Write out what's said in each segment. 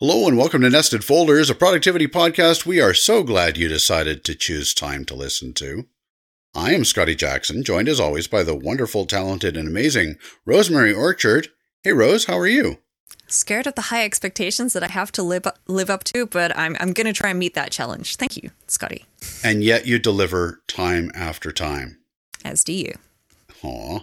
Hello and welcome to Nested Folders, a productivity podcast we are so glad you decided to choose time to listen to. I am Scotty Jackson, joined as always by the wonderful, talented, and amazing Rosemary Orchard. Hey Rose, how are you? Scared of the high expectations that I have to live live up to, but I'm I'm going to try and meet that challenge. Thank you, Scotty. And yet you deliver time after time. As do you. Aw.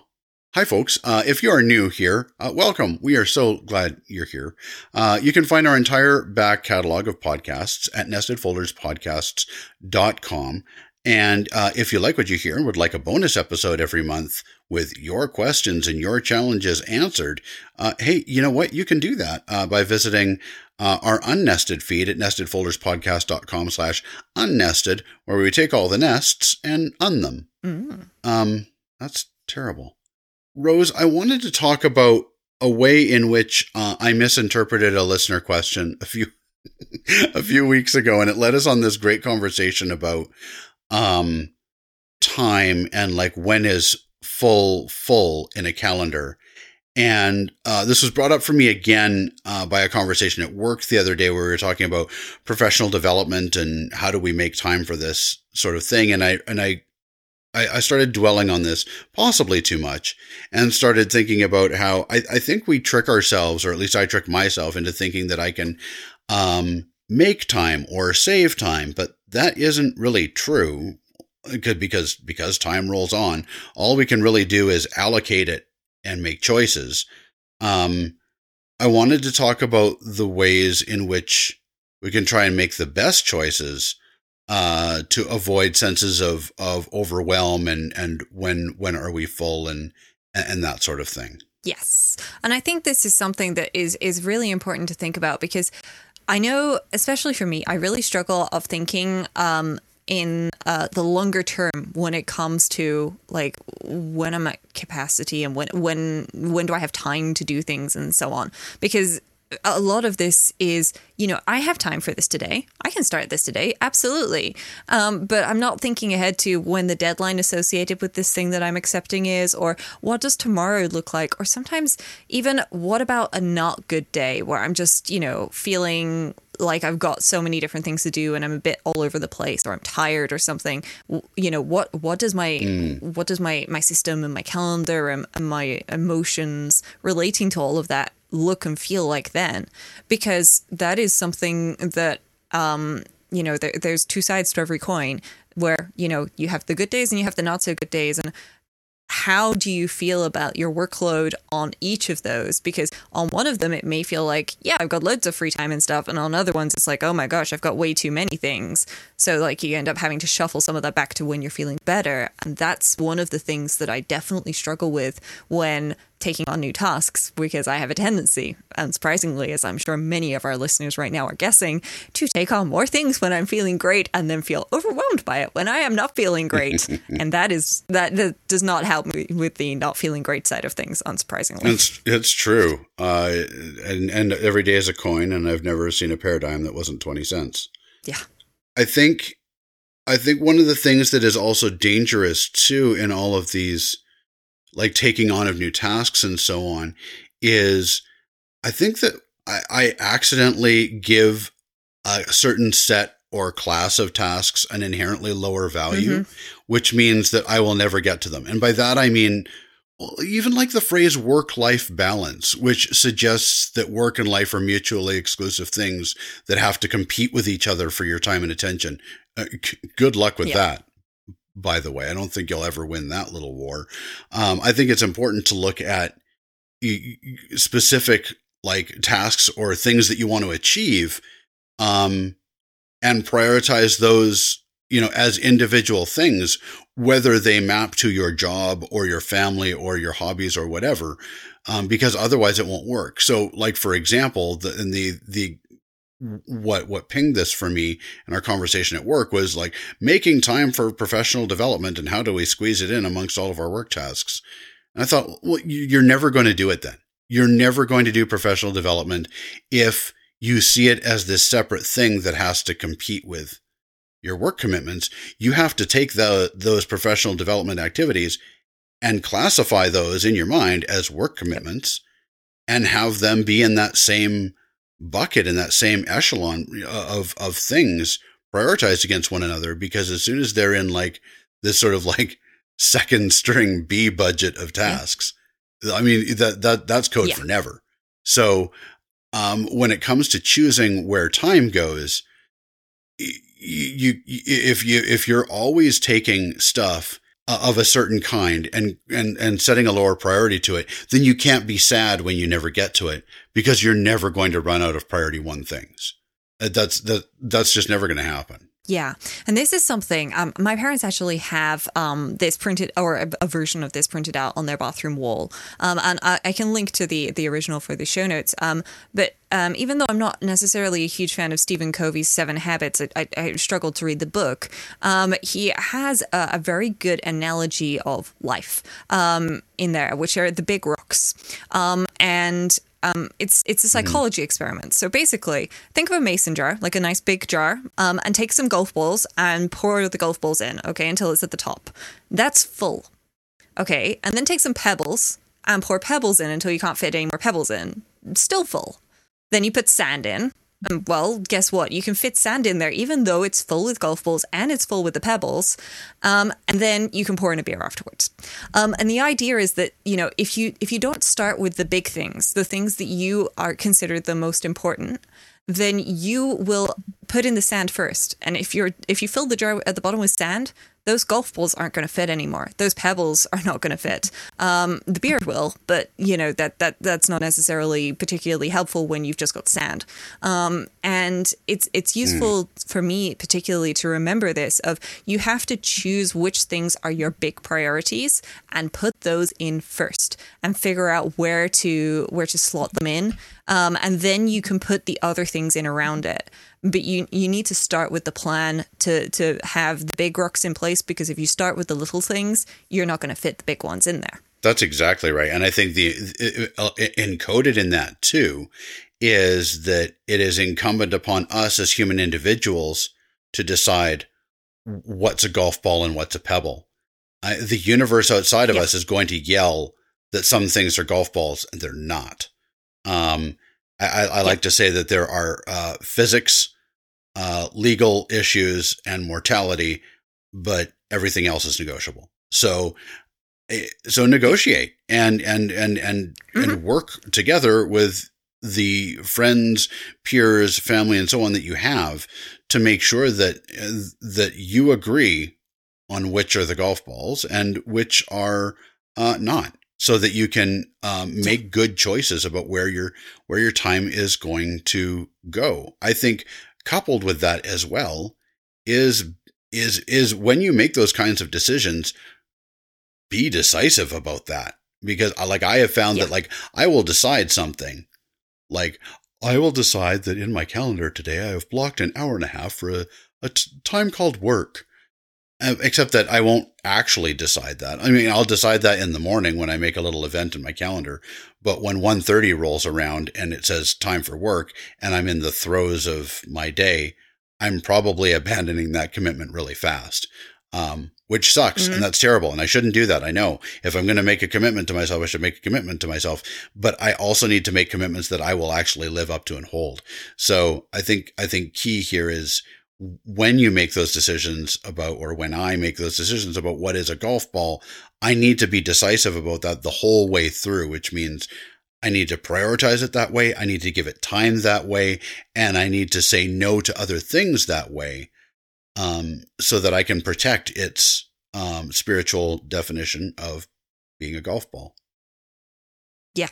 Hi, folks. Uh, if you are new here, uh, welcome. We are so glad you're here. Uh, you can find our entire back catalog of podcasts at nestedfolderspodcasts.com. And uh, if you like what you hear and would like a bonus episode every month with your questions and your challenges answered, uh, hey, you know what? You can do that uh, by visiting our unnested feed at nestedfolderspodcast.com slash unnested, where we take all the nests and un them. Mm. Um, that's terrible. Rose, I wanted to talk about a way in which uh, I misinterpreted a listener question a few a few weeks ago, and it led us on this great conversation about um, time and like when is full full in a calendar. And uh, this was brought up for me again uh, by a conversation at work the other day where we were talking about professional development and how do we make time for this sort of thing. And I and I I, I, started dwelling on this possibly too much and started thinking about how I, I, think we trick ourselves, or at least I trick myself into thinking that I can um, make time or save time, but that isn't really true because because time rolls on. All we can really do is allocate it and make choices. Um, I wanted to talk about the ways in which we can try and make the best choices uh, to avoid senses of of overwhelm and and when when are we full and and that sort of thing. Yes, and I think this is something that is is really important to think about because I know, especially for me, I really struggle of thinking um, in uh, the longer term when it comes to like when I'm at capacity and when when when do I have time to do things and so on because a lot of this is, you know, I have time for this today. I can start this today, absolutely. Um, but I'm not thinking ahead to when the deadline associated with this thing that I'm accepting is, or what does tomorrow look like, or sometimes even what about a not good day where I'm just, you know, feeling like I've got so many different things to do and I'm a bit all over the place or I'm tired or something you know what what does my mm. what does my my system and my calendar and, and my emotions relating to all of that look and feel like then because that is something that um you know there, there's two sides to every coin where you know you have the good days and you have the not so good days and how do you feel about your workload on each of those? Because on one of them, it may feel like, yeah, I've got loads of free time and stuff. And on other ones, it's like, oh my gosh, I've got way too many things. So, like, you end up having to shuffle some of that back to when you're feeling better. And that's one of the things that I definitely struggle with when taking on new tasks because I have a tendency, unsurprisingly, as I'm sure many of our listeners right now are guessing, to take on more things when I'm feeling great and then feel overwhelmed by it when I am not feeling great. and that is that, that, does not help me with the not feeling great side of things, unsurprisingly. It's it's true. Uh, and and every day is a coin, and I've never seen a paradigm that wasn't twenty cents. Yeah, I think. I think one of the things that is also dangerous too in all of these like taking on of new tasks and so on is I think that I, I accidentally give a certain set or class of tasks an inherently lower value, mm-hmm. which means that I will never get to them. And by that, I mean, well, even like the phrase work life balance, which suggests that work and life are mutually exclusive things that have to compete with each other for your time and attention. Uh, c- good luck with yeah. that by the way. I don't think you'll ever win that little war. Um, I think it's important to look at specific like tasks or things that you want to achieve um, and prioritize those you know as individual things whether they map to your job or your family or your hobbies or whatever um, because otherwise it won't work so like for example the in the the what what pinged this for me in our conversation at work was like making time for professional development and how do we squeeze it in amongst all of our work tasks. And I thought, well, you're never going to do it then. You're never going to do professional development if you see it as this separate thing that has to compete with your work commitments. You have to take the, those professional development activities and classify those in your mind as work commitments and have them be in that same bucket in that same echelon of of things prioritized against one another because as soon as they're in like this sort of like second string B budget of tasks, yeah. I mean that that that's code yeah. for never. So um, when it comes to choosing where time goes, you, you if you if you're always taking stuff of a certain kind and and and setting a lower priority to it, then you can't be sad when you never get to it because you're never going to run out of priority one things. Uh, that's that that's just never going to happen. Yeah. And this is something um, my parents actually have um, this printed or a, a, version of this printed out on their bathroom wall. Um, and I, I, can link to the, the original for the show notes. Um, but um, even though I'm not necessarily a huge fan of Stephen Covey's Seven Habits, I, I, struggled to read the book. Um, he has a, a, very good analogy of life in there, which are the big rocks. and um, it's it's a mm-hmm. psychology mm. experiment. So basically, think of a mason jar, like a nice big jar, um, and take some golf balls and pour the golf balls in, okay, until it's at the top. That's full. Okay, and then take some pebbles and pour pebbles in until you can't fit any more pebbles in. Still full. Then you put sand in, and well, guess what? You can fit sand in there, even though it's full with golf balls and it's full with the pebbles. Um, and then you can pour in a beer afterwards. Um, and the idea is that you know if you if you don't start with the big things, the things that you are considered the most important, then you will put in the sand first. And if you're if you fill the jar at the bottom with sand, those golf balls aren't going to fit anymore. Those pebbles are not going to fit. Um, the beard will, but you know that that that's not necessarily particularly helpful when you've just got sand. Um, and it's it's useful mm. for me particularly to remember this of you have to choose which things are your big priorities and put those in first and figure out where to where to slot them in. Um, and then you can put the other things in around it but you you need to start with the plan to to have the big rocks in place because if you start with the little things, you're not going to fit the big ones in there. That's exactly right, and I think the uh, uh, uh, encoded in that too is that it is incumbent upon us as human individuals to decide what's a golf ball and what's a pebble. I, the universe outside of us is going to yell that some things are golf balls and they're not. Um, I, I like to say that there are uh, physics, uh, legal issues, and mortality, but everything else is negotiable. So, eh, so negotiate and and and and mm-hmm. and work together with the friends, peers, family, and so on that you have to make sure that uh, that you agree on which are the golf balls and which are uh, not so that you can um, make good choices about where your where your time is going to go. I think coupled with that as well is is is when you make those kinds of decisions, be decisive about that because uh, like I have found yeah. that like I will decide something like I will decide that in my calendar today I have blocked an hour and a half for a, a t- time called work except that I won't actually decide that. I mean, I'll decide that in the morning when I make a little event in my calendar. But when 1.30 rolls around and it says time for work and I'm in the throes of my day, I'm probably abandoning that commitment really fast. Um, which sucks mm-hmm. and that's terrible. And I shouldn't do that. I know if I'm going to make a commitment to myself, I should make a commitment to myself, but I also need to make commitments that I will actually live up to and hold. So I think, I think key here is when you make those decisions about, or when I make those decisions about what is a golf ball, I need to be decisive about that the whole way through, which means I need to prioritize it that way. I need to give it time that way. And I need to say no to other things that way um, so that I can protect its um, spiritual definition of being a golf ball. Yeah.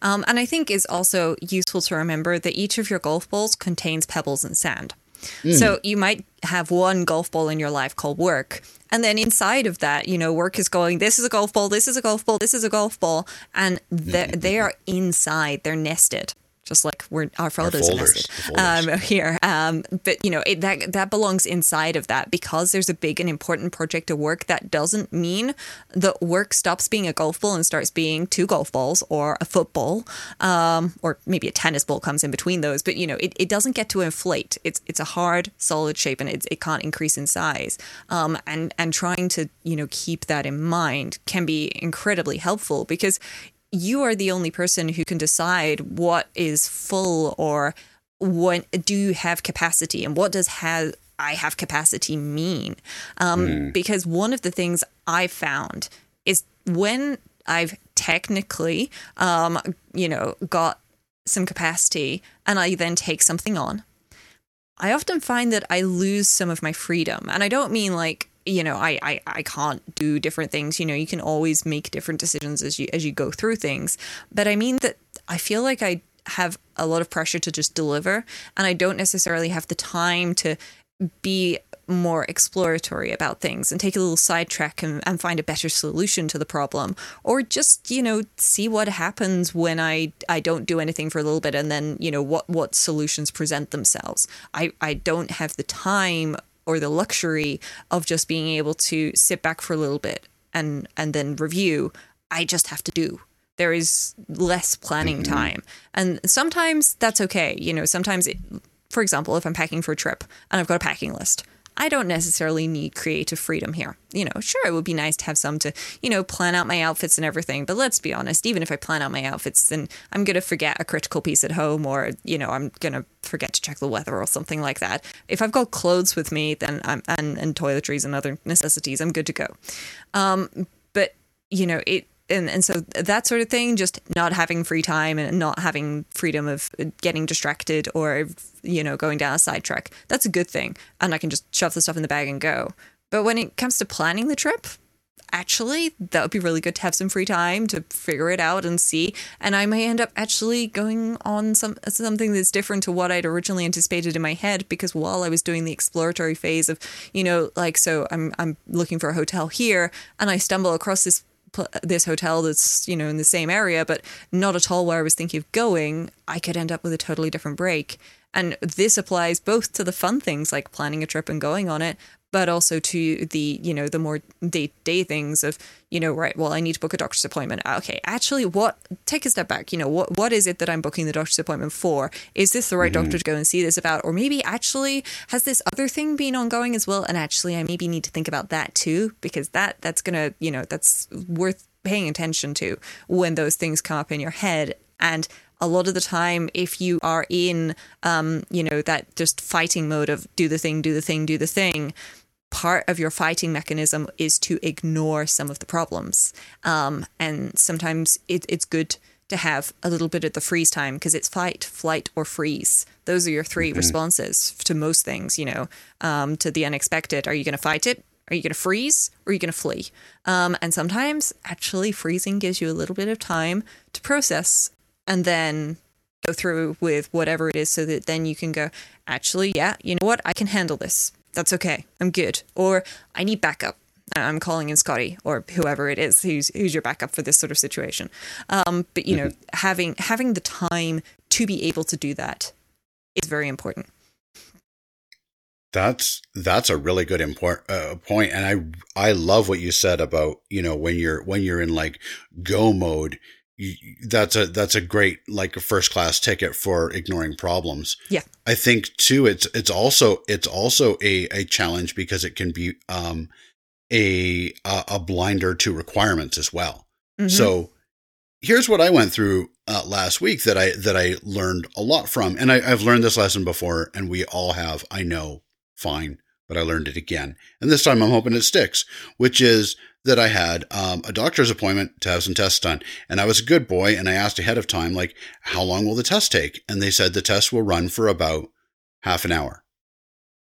Um, and I think it's also useful to remember that each of your golf balls contains pebbles and sand. Mm. So you might have one golf ball in your life called work. And then inside of that, you know, work is going, this is a golf ball, this is a golf ball, this is a golf ball. And they are inside, they're nested just like we're our folders, our folders, folders. Um, here. Um, but you know it, that that belongs inside of that because there's a big and important project to work. That doesn't mean that work stops being a golf ball and starts being two golf balls or a football, um, or maybe a tennis ball comes in between those. But you know it, it doesn't get to inflate. It's it's a hard solid shape and it, it can't increase in size. Um, and and trying to you know keep that in mind can be incredibly helpful because you are the only person who can decide what is full or what do you have capacity and what does have I have capacity mean? Um, mm. Because one of the things I found is when I've technically, um, you know, got some capacity and I then take something on, I often find that I lose some of my freedom. And I don't mean like, you know, I, I, I can't do different things. You know, you can always make different decisions as you as you go through things. But I mean that I feel like I have a lot of pressure to just deliver and I don't necessarily have the time to be more exploratory about things and take a little sidetrack and, and find a better solution to the problem or just you know see what happens when i i don't do anything for a little bit and then you know what what solutions present themselves i i don't have the time or the luxury of just being able to sit back for a little bit and and then review i just have to do there is less planning mm-hmm. time and sometimes that's okay you know sometimes it, for example, if I'm packing for a trip and I've got a packing list, I don't necessarily need creative freedom here. You know, sure, it would be nice to have some to, you know, plan out my outfits and everything. But let's be honest, even if I plan out my outfits, then I'm going to forget a critical piece at home or, you know, I'm going to forget to check the weather or something like that. If I've got clothes with me, then I'm, and, and toiletries and other necessities, I'm good to go. Um, but, you know, it, and and so that sort of thing just not having free time and not having freedom of uh, getting distracted or you know going down a sidetrack that's a good thing. And i can just shove the stuff in the bag and go. But when it comes to planning the trip actually that would be really good to have some free time to figure it out and see. And i may end up actually going on some something that's different to what i'd originally anticipated in my head because while i was doing the exploratory phase of you know like so i'm i'm looking for a hotel here and i stumble across this this hotel that's you know in the same area but not at all where I was thinking of going, I could end up with a totally different break. And this applies both to the fun things like planning a trip and going on it, but also to the you know the more day to day things of you know right well I need to book a doctor's appointment. Okay actually what take a step back you know what what is it that I'm booking the doctor's appointment for? Is this the right mm-hmm. doctor to go and see this about? Or maybe actually has this other thing been ongoing as well? And actually I maybe need to think about that too because that that's gonna you know that's worth paying attention to when those things come up in your head. And a lot of the time, if you are in, um, you know, that just fighting mode of do the thing, do the thing, do the thing, part of your fighting mechanism is to ignore some of the problems. Um, and sometimes it, it's good to have a little bit of the freeze time because it's fight, flight, or freeze. Those are your 3 mm-hmm. responses to most things, you know, um, to the unexpected. Are you going to fight it? Are you going to freeze or are you going to flee? Um, and sometimes actually freezing gives you a little bit of time to process and then go through with whatever it is so that then you can go, actually, yeah, you know what? I can handle this that's okay. I'm good. Or I need backup. I'm calling in Scotty or whoever it is who's who's your backup for this sort of situation. Um, but you know, mm-hmm. having having the time to be able to do that is very important. That's that's a really good import, uh, point, and I I love what you said about you know when you're when you're in like go mode, that's a that's a great like a first class ticket for ignoring problems. Yeah. I think too it's it's also it's also a a challenge because it can be um a a blinder to requirements as well. Mm-hmm. So here's what I went through uh, last week that I that I learned a lot from and I, I've learned this lesson before and we all have I know fine but I learned it again and this time I'm hoping it sticks which is that I had um, a doctor's appointment to have some tests done. And I was a good boy and I asked ahead of time, like, how long will the test take? And they said the test will run for about half an hour.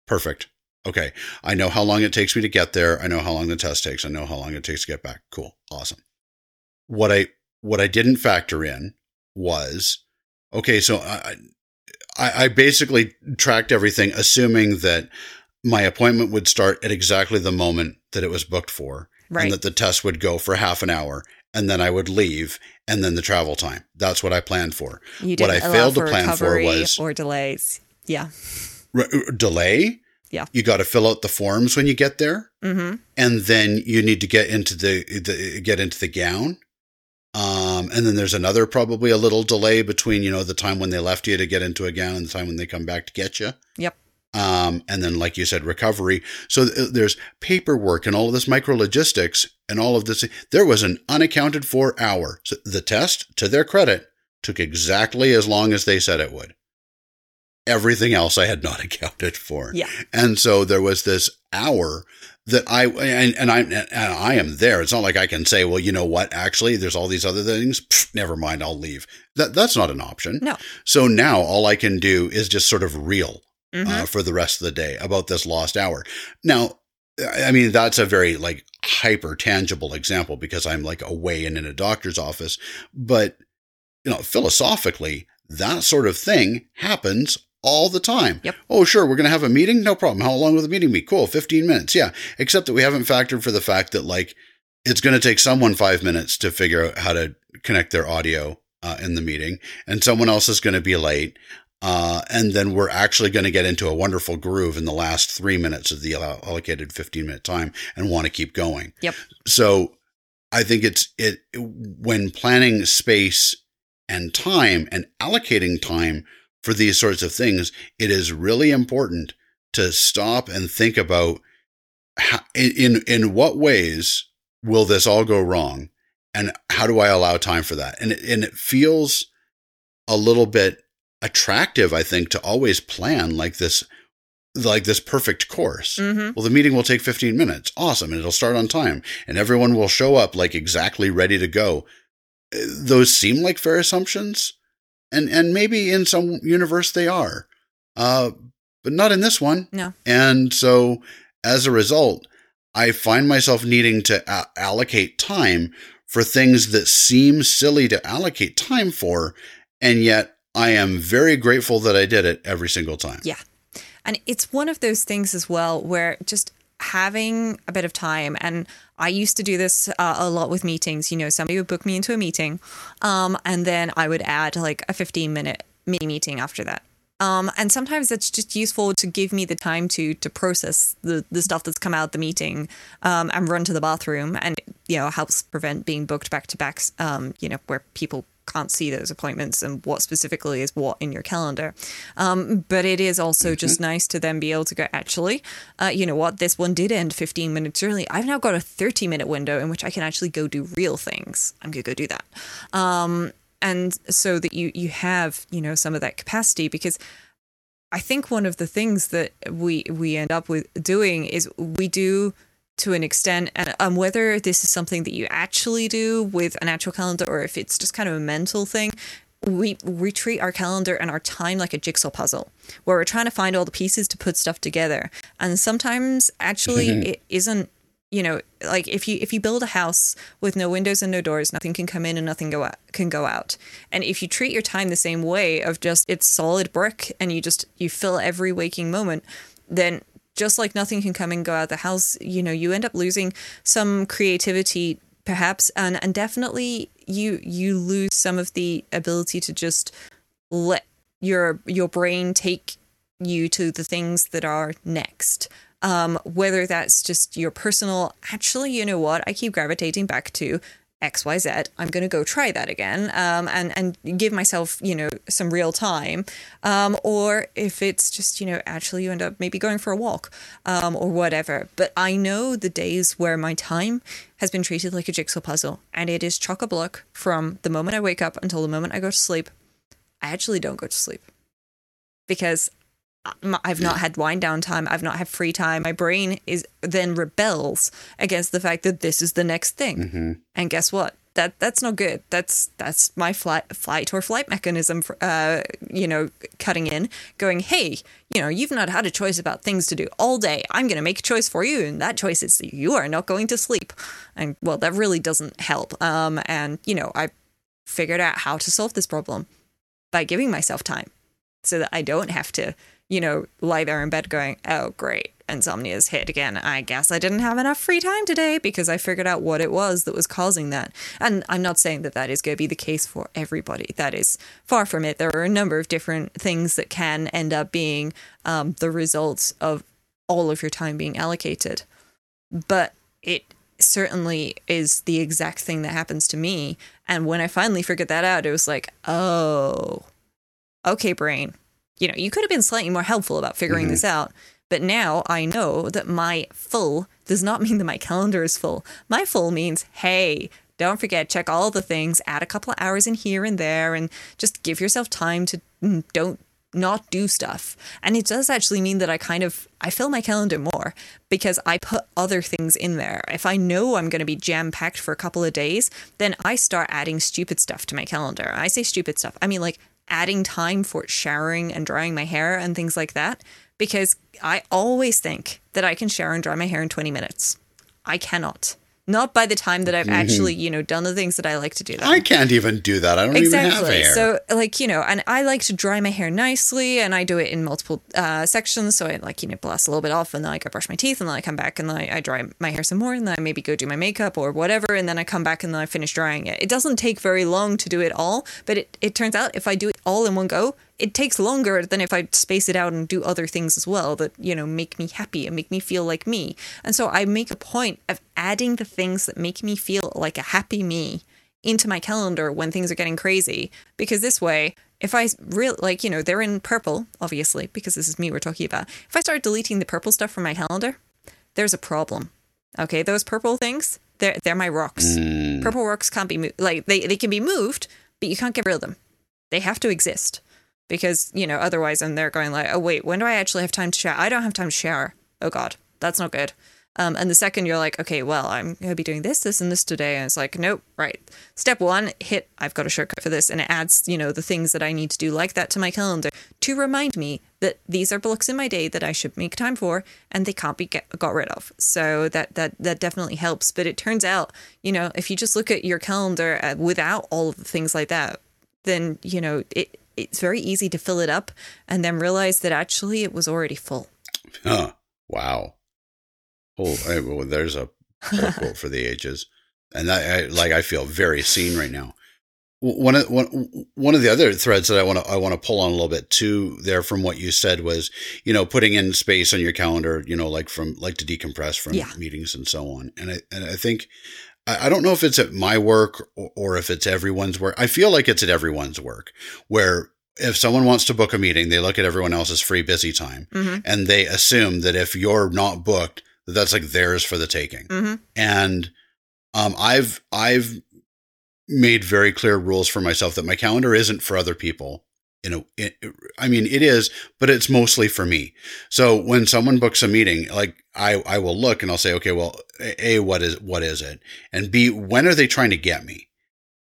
Perfect. Okay. I know how long it takes me to get there. I know how long the test takes. I know how long it takes to get back. Cool. Awesome. What I, what I didn't factor in was, okay, so I, I, I basically tracked everything, assuming that my appointment would start at exactly the moment that it was booked for right. and that the test would go for half an hour and then I would leave and then the travel time. That's what I planned for. You what I failed to plan for was or delays. Yeah. Re- uh, delay? Yeah. You got to fill out the forms when you get there. Mm-hmm. And then you need to get into the, the get into the gown. Um, and then there's another probably a little delay between, you know, the time when they left you to get into a gown and the time when they come back to get you. Yep. Um, and then, like you said, recovery. So th- there's paperwork and all of this micro logistics and all of this. There was an unaccounted for hour. So the test, to their credit, took exactly as long as they said it would. Everything else I had not accounted for. Yeah. And so there was this hour that I and, and I and I am there. It's not like I can say, well, you know what? Actually, there's all these other things. Pfft, never mind, I'll leave. That that's not an option. No. So now all I can do is just sort of reel Mhm. uh, for the rest of the day about this lost hour. Now, I mean that's a very like hyper tangible example because I'm like away and in a doctor's office, but you know philosophically that sort of thing happens all the time. Yep. Oh, sure, we're going to have a meeting. No problem. How long will the meeting be? Cool, 15 minutes. Yeah. Except that we haven't factored for the fact that like it's going to take someone five minutes to figure out how to connect their audio uh, in the meeting, and someone else is going to be late. Uh, and then we're actually going to get into a wonderful groove in the last three minutes of the allocated 15 minute time and want to keep going. Yep. So I think it's it when planning space and time and allocating time for these sorts of things, it is really important to stop and think about how, in in what ways will this all go wrong, and how do I allow time for that? And it, and it feels a little bit attractive, I think, to always plan like this, like this perfect course. Mm-hmm. Well, the meeting will take 15 minutes. Awesome. And it'll start on time and everyone will show up like exactly ready to go. Uh, Those seem like fair assumptions. And, and maybe in some universe they are. Uh, but not in this one. No. And so as a result, I find myself needing to a- allocate time for things that seem silly to allocate time for. And yet I am very grateful that I did it every single time. Yeah. And it's one of those things as well where just having a bit of time and I used to do this uh, a lot with meetings. You know, somebody would book me into a meeting, um, and then I would add like a 15 minute mini meeting after that. Um, and sometimes it's just useful to give me the time to to process the, the stuff that's come out the meeting um, and run to the bathroom, and you know helps prevent being booked back to back. Um, you know where people can't see those appointments and what specifically is what in your calendar. Um, but it is also just nice to then be able to go, actually, uh, you know what, this one did end 15 minutes early. I've now got a 30 minute window in which I can actually go do real things. I'm going to go do that. Um, and so that you, you have, you know, some of that capacity because I think one of the things that we, we end up with doing is we do to an extent and um, whether this is something that you actually do with an actual calendar or if it's just kind of a mental thing we we treat our calendar and our time like a jigsaw puzzle where we're trying to find all the pieces to put stuff together. And sometimes actually it isn't you know like if you if you build a house with no windows and no doors nothing can come in and nothing go out, can go out. And if you treat your time the same way of just it's solid brick and you just you fill every waking moment then just like nothing can come and go out of the house, you know, you end up losing some creativity perhaps and and definitely you you lose some of the ability to just let your your brain take you to the things that are next. Um, whether that's just your personal, actually, you know what, I keep gravitating back to XYZ. I'm going to go try that again um, and, and give myself, you know, some real time. Um, or if it's just, you know, actually you end up maybe going for a walk um, or whatever. But I know the days where my time has been treated like a jigsaw puzzle and it is chock a block from the moment I wake up until the moment I go to sleep. I actually don't go to sleep because I've not had wind down time. I've not had free time. My brain is then rebels against the fact that this is the next thing. And guess what? That that's not good. That's that's my flight flight or flight mechanism for uh you know cutting in, going, hey, you know, you've not had a choice about things to do all day. I'm going to make a choice for you, and that choice is you are not going to sleep. And well, that really doesn't help. Um, and you know, I figured out how to solve this problem by giving myself time so that I don't have to, you know, lie there in bed going, oh, great, insomnia's hit again. I guess I didn't have enough free time today because I figured out what it was that was causing that. And I'm not saying that that is going to be the case for everybody. That is far from it. There are a number of different things that can end up being um, the results of all of your time being allocated. But it certainly is the exact thing that happens to me. And when I finally figured that out, it was like, oh, okay, brain, you know, you could have been slightly more helpful about figuring Mm-hmm. this out. But now I know that my full does not mean that my calendar is full. My full means, hey, don't forget, check all the things, add a couple of hours in here and there, and just give yourself time to mm, don't not do stuff. And it does actually mean that I kind of I fill my calendar more because I put other things in there. If I know I'm going to be jam packed for a couple of days, then I start adding stupid stuff to my calendar. I say stupid stuff. I mean like adding time for showering and drying my hair and things like that because I always think that I can shower and dry my hair in 20 minutes. I cannot. Not by the time that I've actually, you know, done the things that I like to do. Them. I can't even do that. I don't even have Exactly. hair. So, like, you know, and I like to dry my hair nicely and I do it in multiple uh, sections. So I, like, you know, blast a little bit off and then I go brush my teeth and then I come back and then I, I dry my hair some more and then I maybe go do my makeup or whatever. And then I come back and then I finish drying it. It doesn't take very long to do it all, but it, it turns out if I do it all in one go, it takes longer than if I space it out and do other things as well that, you know, make me happy and make me feel like me. And so I make a point of adding the things that make me feel like a happy me into my calendar when things are getting crazy. Because this way if i real like you know they're in purple obviously because this is me we're talking about. If i start deleting the purple stuff from my calendar there's a problem. Okay those purple things they're they're my rocks. Hmm. Purple rocks can't be moved like they, they can be moved but you can't get rid of them. They have to exist because you know otherwise and they're going like oh wait when do i actually have time to shower i don't have time to shower oh god that's not good. Um, and the second you're like okay well i'm going to be doing this this and this today and it's like nope right. Step one hit i've got a shortcut for this and it adds you know the things that i need to do like that to my calendar to remind me that these are blocks in my day that i should make time for and they can't be get, got rid of. So that that that definitely helps. But it turns out you know if you just look at your calendar uh, without all of the things like that then you know it it's very easy to fill it up and then realize that actually it was already full. Huh. Wow. Oh, I, well, there's a quote for the ages, and I, I like I feel very seen right now. One of one one of the other threads that I want to I want to pull on a little bit too there from what you said was you know putting in space on your calendar you know like from like to decompress from Yeah. meetings and so on and I and I think I don't know if it's at my work or, or if it's everyone's work. I feel like it's at everyone's work where if someone wants to book a meeting, they look at everyone else's free busy time Mm-hmm. and they assume that if you're not booked, that's like theirs for the taking. Mm-hmm. And um, I've I've made very clear rules for myself that my calendar isn't for other people. You know, it, I mean, it is, but it's mostly for me. So when someone books a meeting, like I, I will look and I'll say, okay, well, a, what is what is it, and b, when are they trying to get me?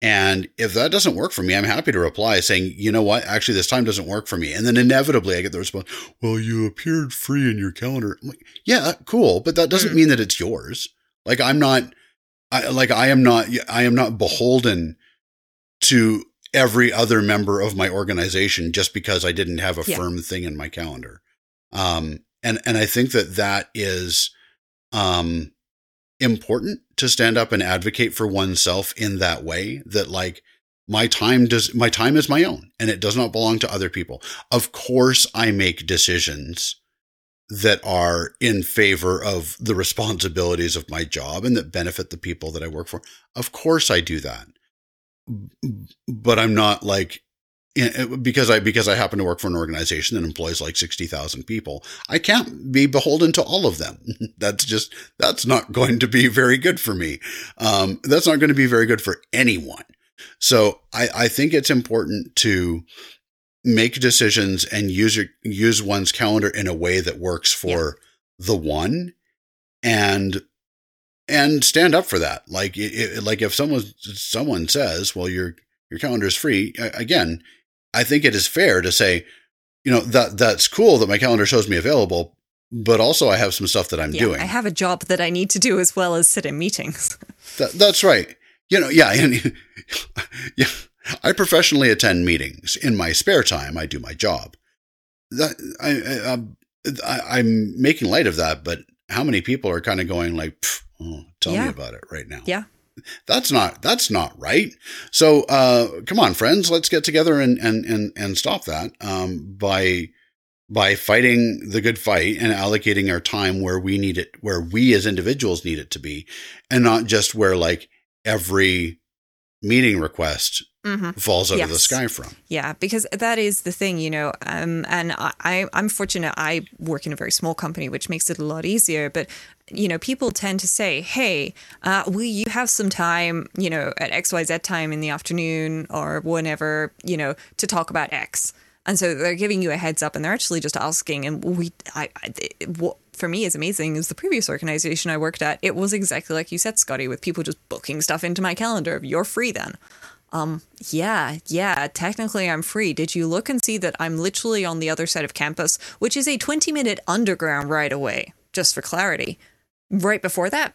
And if that doesn't work for me, I'm happy to reply saying, you know what, actually, this time doesn't work for me. And then inevitably I get the response, well, you appeared free in your calendar. I'm like, yeah, uh, cool, but that doesn't hmm. mean that it's yours. Like I'm not, I, like I am not, I am not beholden to every other member of my organization just because I didn't have a Yeah. firm thing in my calendar. Um, and, and I think that that is, um, important to stand up and advocate for oneself in that way that like my time does my time is my own and it does not belong to other people of course i make decisions that are in favor of the responsibilities of my job and that benefit the people that i work for of course i do that but i'm not like because I because I happen to work for an organization that employs like sixty thousand people, I can't be beholden to all of them. that's just that's not going to be very good for me. Um, that's not going to be very good for anyone. So I, I think it's important to make decisions and use your use one's calendar in a way that works for the one, and and stand up for that. Like it, like if someone someone says, "Well, your your calendar is free," again. I think it is fair to say, you know, that that's cool that my calendar shows me available, but also I have some stuff that I'm Yeah, doing. I have a job that I need to do as well as sit in meetings. That, that's right. You know, yeah, and yeah, I professionally attend meetings in my spare time. I do my job. That I, I, um, I I'm making light of that, but how many people are kind of going like, "Pff, oh, "Tell Yeah. me about it right now"? Yeah. that's not that's not right. So uh, come on, friends, let's get together and and and and stop that um, by by fighting the good fight and allocating our time where we need it, where we as individuals need it to be, and not just where like every meeting request Mm-hmm. falls out of the sky from. Yeah, because that is the thing, you know. Um, and I, I'm fortunate. I work in a very small company, which makes it a lot easier. But you know, people tend to say, "Hey, uh, will you have some time, you know, at X Y Z time in the afternoon or whenever, you know, to talk about X?" And so they're giving you a heads up, and they're actually just asking. And we, I, I what for me is amazing is the previous organization I worked at. It was exactly like you said, Scotty, with people just booking stuff into my calendar. You're free then. Um, yeah, yeah, technically I'm free. Did you look and see that I'm literally on the other side of campus, which is a 20 minute underground right away, just for clarity. Right before that?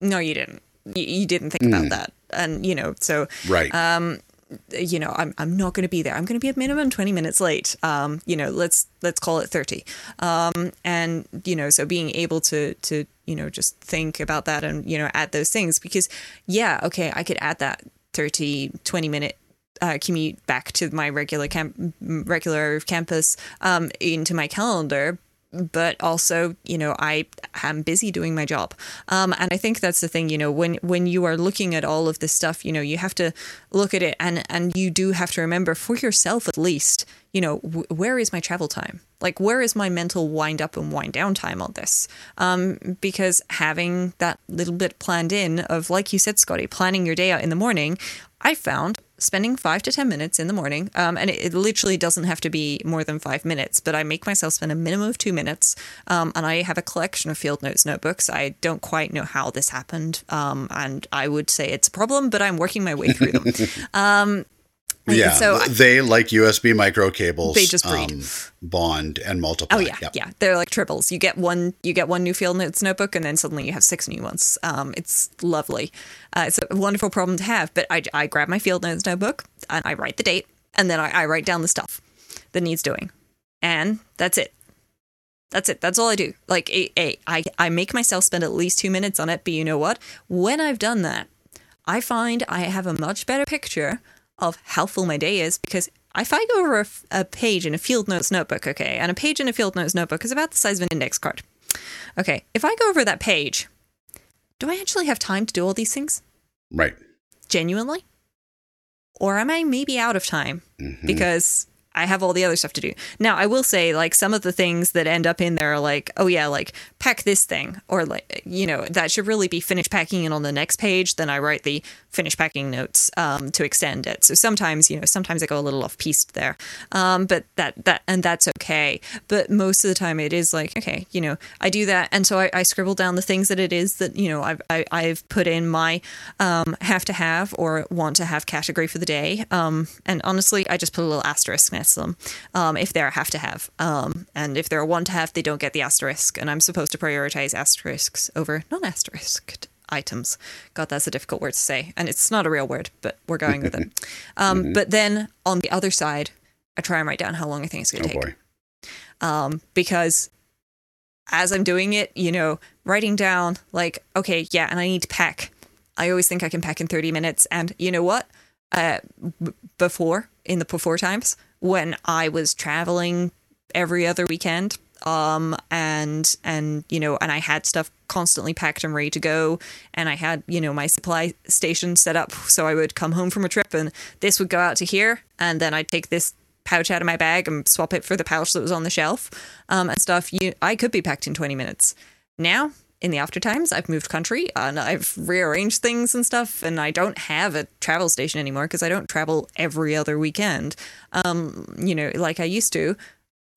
No, you didn't. You, you didn't think about that. And, you know, so, Right. um, you know, I'm, I'm not going to be there. I'm going to be at minimum 20 minutes late. Um, you know, let's, let's call it 30. Um, and, you know, so being able to, to, you know, just think about that and, you know, add those things because yeah, okay, I could add that 30, 20 minute uh, commute back to my regular camp, regular campus um, into my calendar. But also, you know, I am busy doing my job, um, and I think that's the thing. You know, when when you are looking at all of this stuff, you know, you have to look at it, and and you do have to remember for yourself at least, you know, w- where is my travel time? Like, where is my mental wind up and wind down time on this? Um, because having that little bit planned in of, like you said, Scotty, planning your day out in the morning, I found spending five to 10 minutes in the morning, um, and it, it literally doesn't have to be more than five minutes, but I make myself spend a minimum of two minutes. Um, and I have a collection of field notes notebooks. I don't quite know how this happened. Um, and I would say it's a problem, but I'm working my way through them. and yeah. So I- they like USB micro cables. They just breed. um, bond and multiply. Oh yeah, Yep. yeah. They're like Tribbles. You get one, you get one new field notes notebook, and then suddenly you have six new ones. Um, it's lovely. Uh, it's a wonderful problem to have. But I, I grab my field notes notebook and I write the date, and then I, I write down the stuff that needs doing, and that's it. That's it. That's all I do. Like, a, a, I, I make myself spend at least two minutes on it. But you know what? When I've done that, I find I have a much better picture of how full my day is because if I go over a page in a field notes notebook, okay, and a page in a field notes notebook is about the size of an index card. Okay, if I go over that page, do I actually have time to do all these things Right. genuinely? Or am I maybe out of time Mhm. because I have all the other stuff to do? Now, I will say, like, some of the things that end up in there are like, oh, yeah, like, pack this thing, or like, you know, that should really be finished packing it on the next page. Then I write the finish packing notes um, to extend it. So sometimes, you know, sometimes I go a little off piste there, um, but that, that, and that's okay. But most of the time it is like, okay, you know, I do that. And so I, I scribble down the things that it is that, you know, I've, I, I've put in my um, have to have or want to have category for the day. Um, and honestly, I just put a little asterisk next to them um, if they're a have to have. Um, and if they're a want to have, they don't get the asterisk. And I'm supposed to prioritize asterisks over non asterisked items. God, that's a difficult word to say. And it's not a real word, but we're going with it. Um, But then on the other side, I try and write down how long I think it's going Oh to take boy. um, because as I'm doing it, you know, writing down like, okay, yeah, and I need to pack. I always think I can pack in 30 minutes, and you know what? Uh, b- before in the before times when I was traveling every other weekend, um, and and you know, and I had stuff constantly packed and ready to go, and I had you know my supply station set up, so I would come home from a trip, and this would go out to here, and then I'd take this pouch out of my bag and swap it for the pouch that was on the shelf um, and stuff. You, I could be packed in 20 minutes. Now, in the after times, I've moved country and I've rearranged things and stuff, and I don't have a travel station anymore because I don't travel every other weekend. Um, you know, like I used to.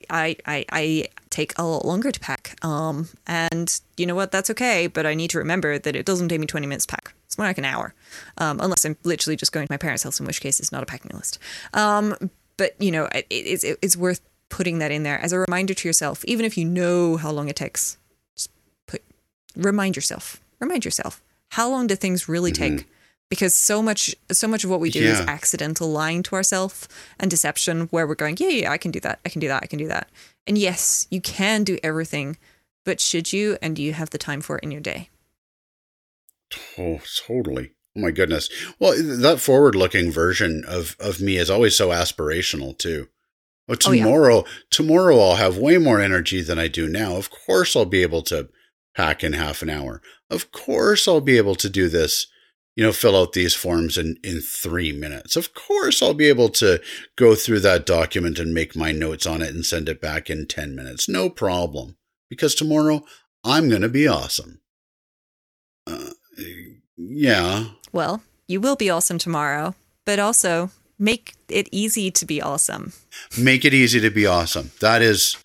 I, I I take a lot longer to pack. Um, and you know what? That's okay. But I need to remember that it doesn't take me 20 minutes to pack. It's more like an hour, um, unless I'm literally just going to my parents' house, in which case it's not a packing list. Um, but you know, it, it's it's worth putting that in there as a reminder to yourself, even if you know how long it takes. Just put remind yourself. Remind yourself. How long do things really take? Because so much so much of what we do is accidental lying to ourselves and deception where we're going, yeah, yeah, I can do that. I can do that. I can do that. And yes, you can do everything, but should you and do you have the time for it in your day? Oh, totally. Oh my goodness. Well, that forward-looking version of of me is always so aspirational too. Well, Oh, yeah. tomorrow, tomorrow I'll have way more energy than I do now. Of course, I'll be able to pack in half an hour. Of course, I'll be able to do this you know, fill out these forms in, in three minutes. Of course, I'll be able to go through that document and make my notes on it and send it back in 10 minutes. No problem. Because tomorrow I'm going to be awesome. Uh, yeah. Well, you will be awesome tomorrow, but also make it easy to be awesome. Make it easy to be awesome. That is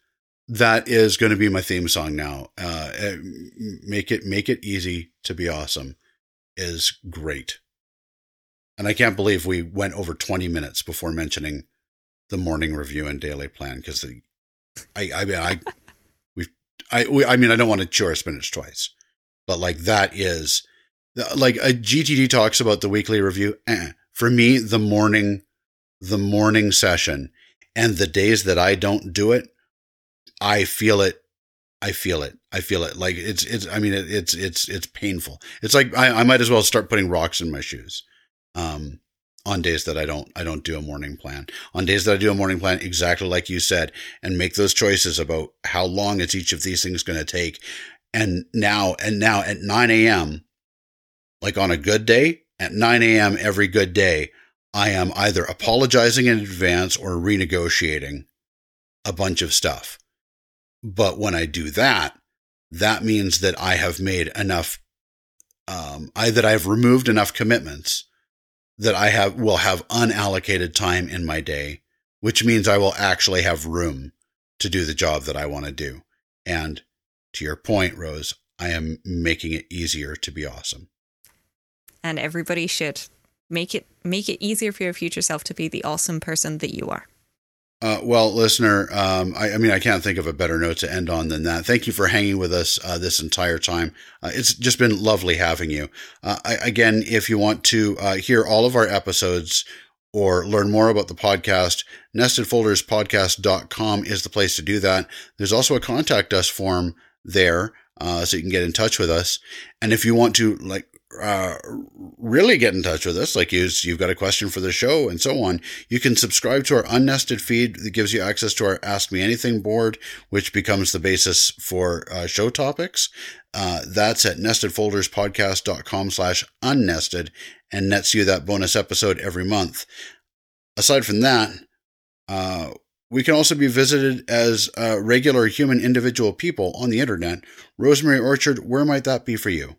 that is going to be my theme song now. Uh, eh, make it make it easy to be awesome is great. And I can't believe we went over 20 minutes before mentioning the morning review and daily plan because the I I mean I we I we, I mean I don't want to chew our spinach twice. But like that is like a GTD talks about the weekly review. Eh, for me, the morning, the morning session and the days that I don't do it, I feel it. I feel it. I feel it. Like it's, it's, I mean, it, it's, it's, it's painful. It's like I, I might as well start putting rocks in my shoes. Um, on days that I don't, I don't do a morning plan. On days that I do a morning plan, exactly like you said, and make those choices about how long is each of these things going to take. And now, and now at 9 a.m., like on a good day, at 9 a.m. every good day, I am either apologizing in advance or renegotiating a bunch of stuff. But when I do that, that means that I have made enough, um, I, that I've removed enough commitments that I have, will have unallocated time in my day, which means I will actually have room to do the job that I want to do. And to your point, Rose, I am making it easier to be awesome and everybody should make it make it easier for your future self to be the awesome person that you are. Uh, well, listener, um, I, I, mean, I can't think of a better note to end on than that. Thank you for hanging with us uh, this entire time. Uh, it's just been lovely having you. Uh, I, again, if you want to uh, hear all of our episodes or learn more about the podcast, nestedfolderspodcast.com is the place to do that. There's also a contact us form there. Uh, so you can get in touch with us. And if you want to like uh, really get in touch with us, like you, you've got a question for the show and so on, you can subscribe to our unnested feed that gives you access to our Ask Me Anything board, which becomes the basis for uh, show topics. Uh, that's at nestedfolderspodcast.com slash unnested and nets you that bonus episode every month. Aside from that, uh, we can also be visited as uh, regular human individual people on the internet. Rosemary Orchard, where might that be for you?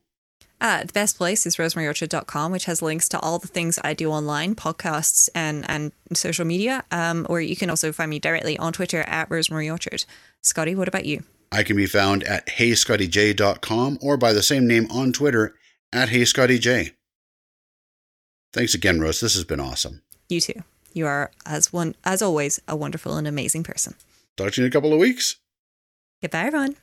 Uh, the best place is rosemaryorchard.com, which has links to all the things I do online, podcasts and, and social media. Um, or you can also find me directly on Twitter at rosemaryorchard. Scotty, what about you? I can be found at heyscottyj.com or by the same name on Twitter at heyscottyj. Thanks again, Rose. This has been awesome. You too. You are, as one as always, a wonderful and amazing person. Talk to you in a couple of weeks. Goodbye, everyone.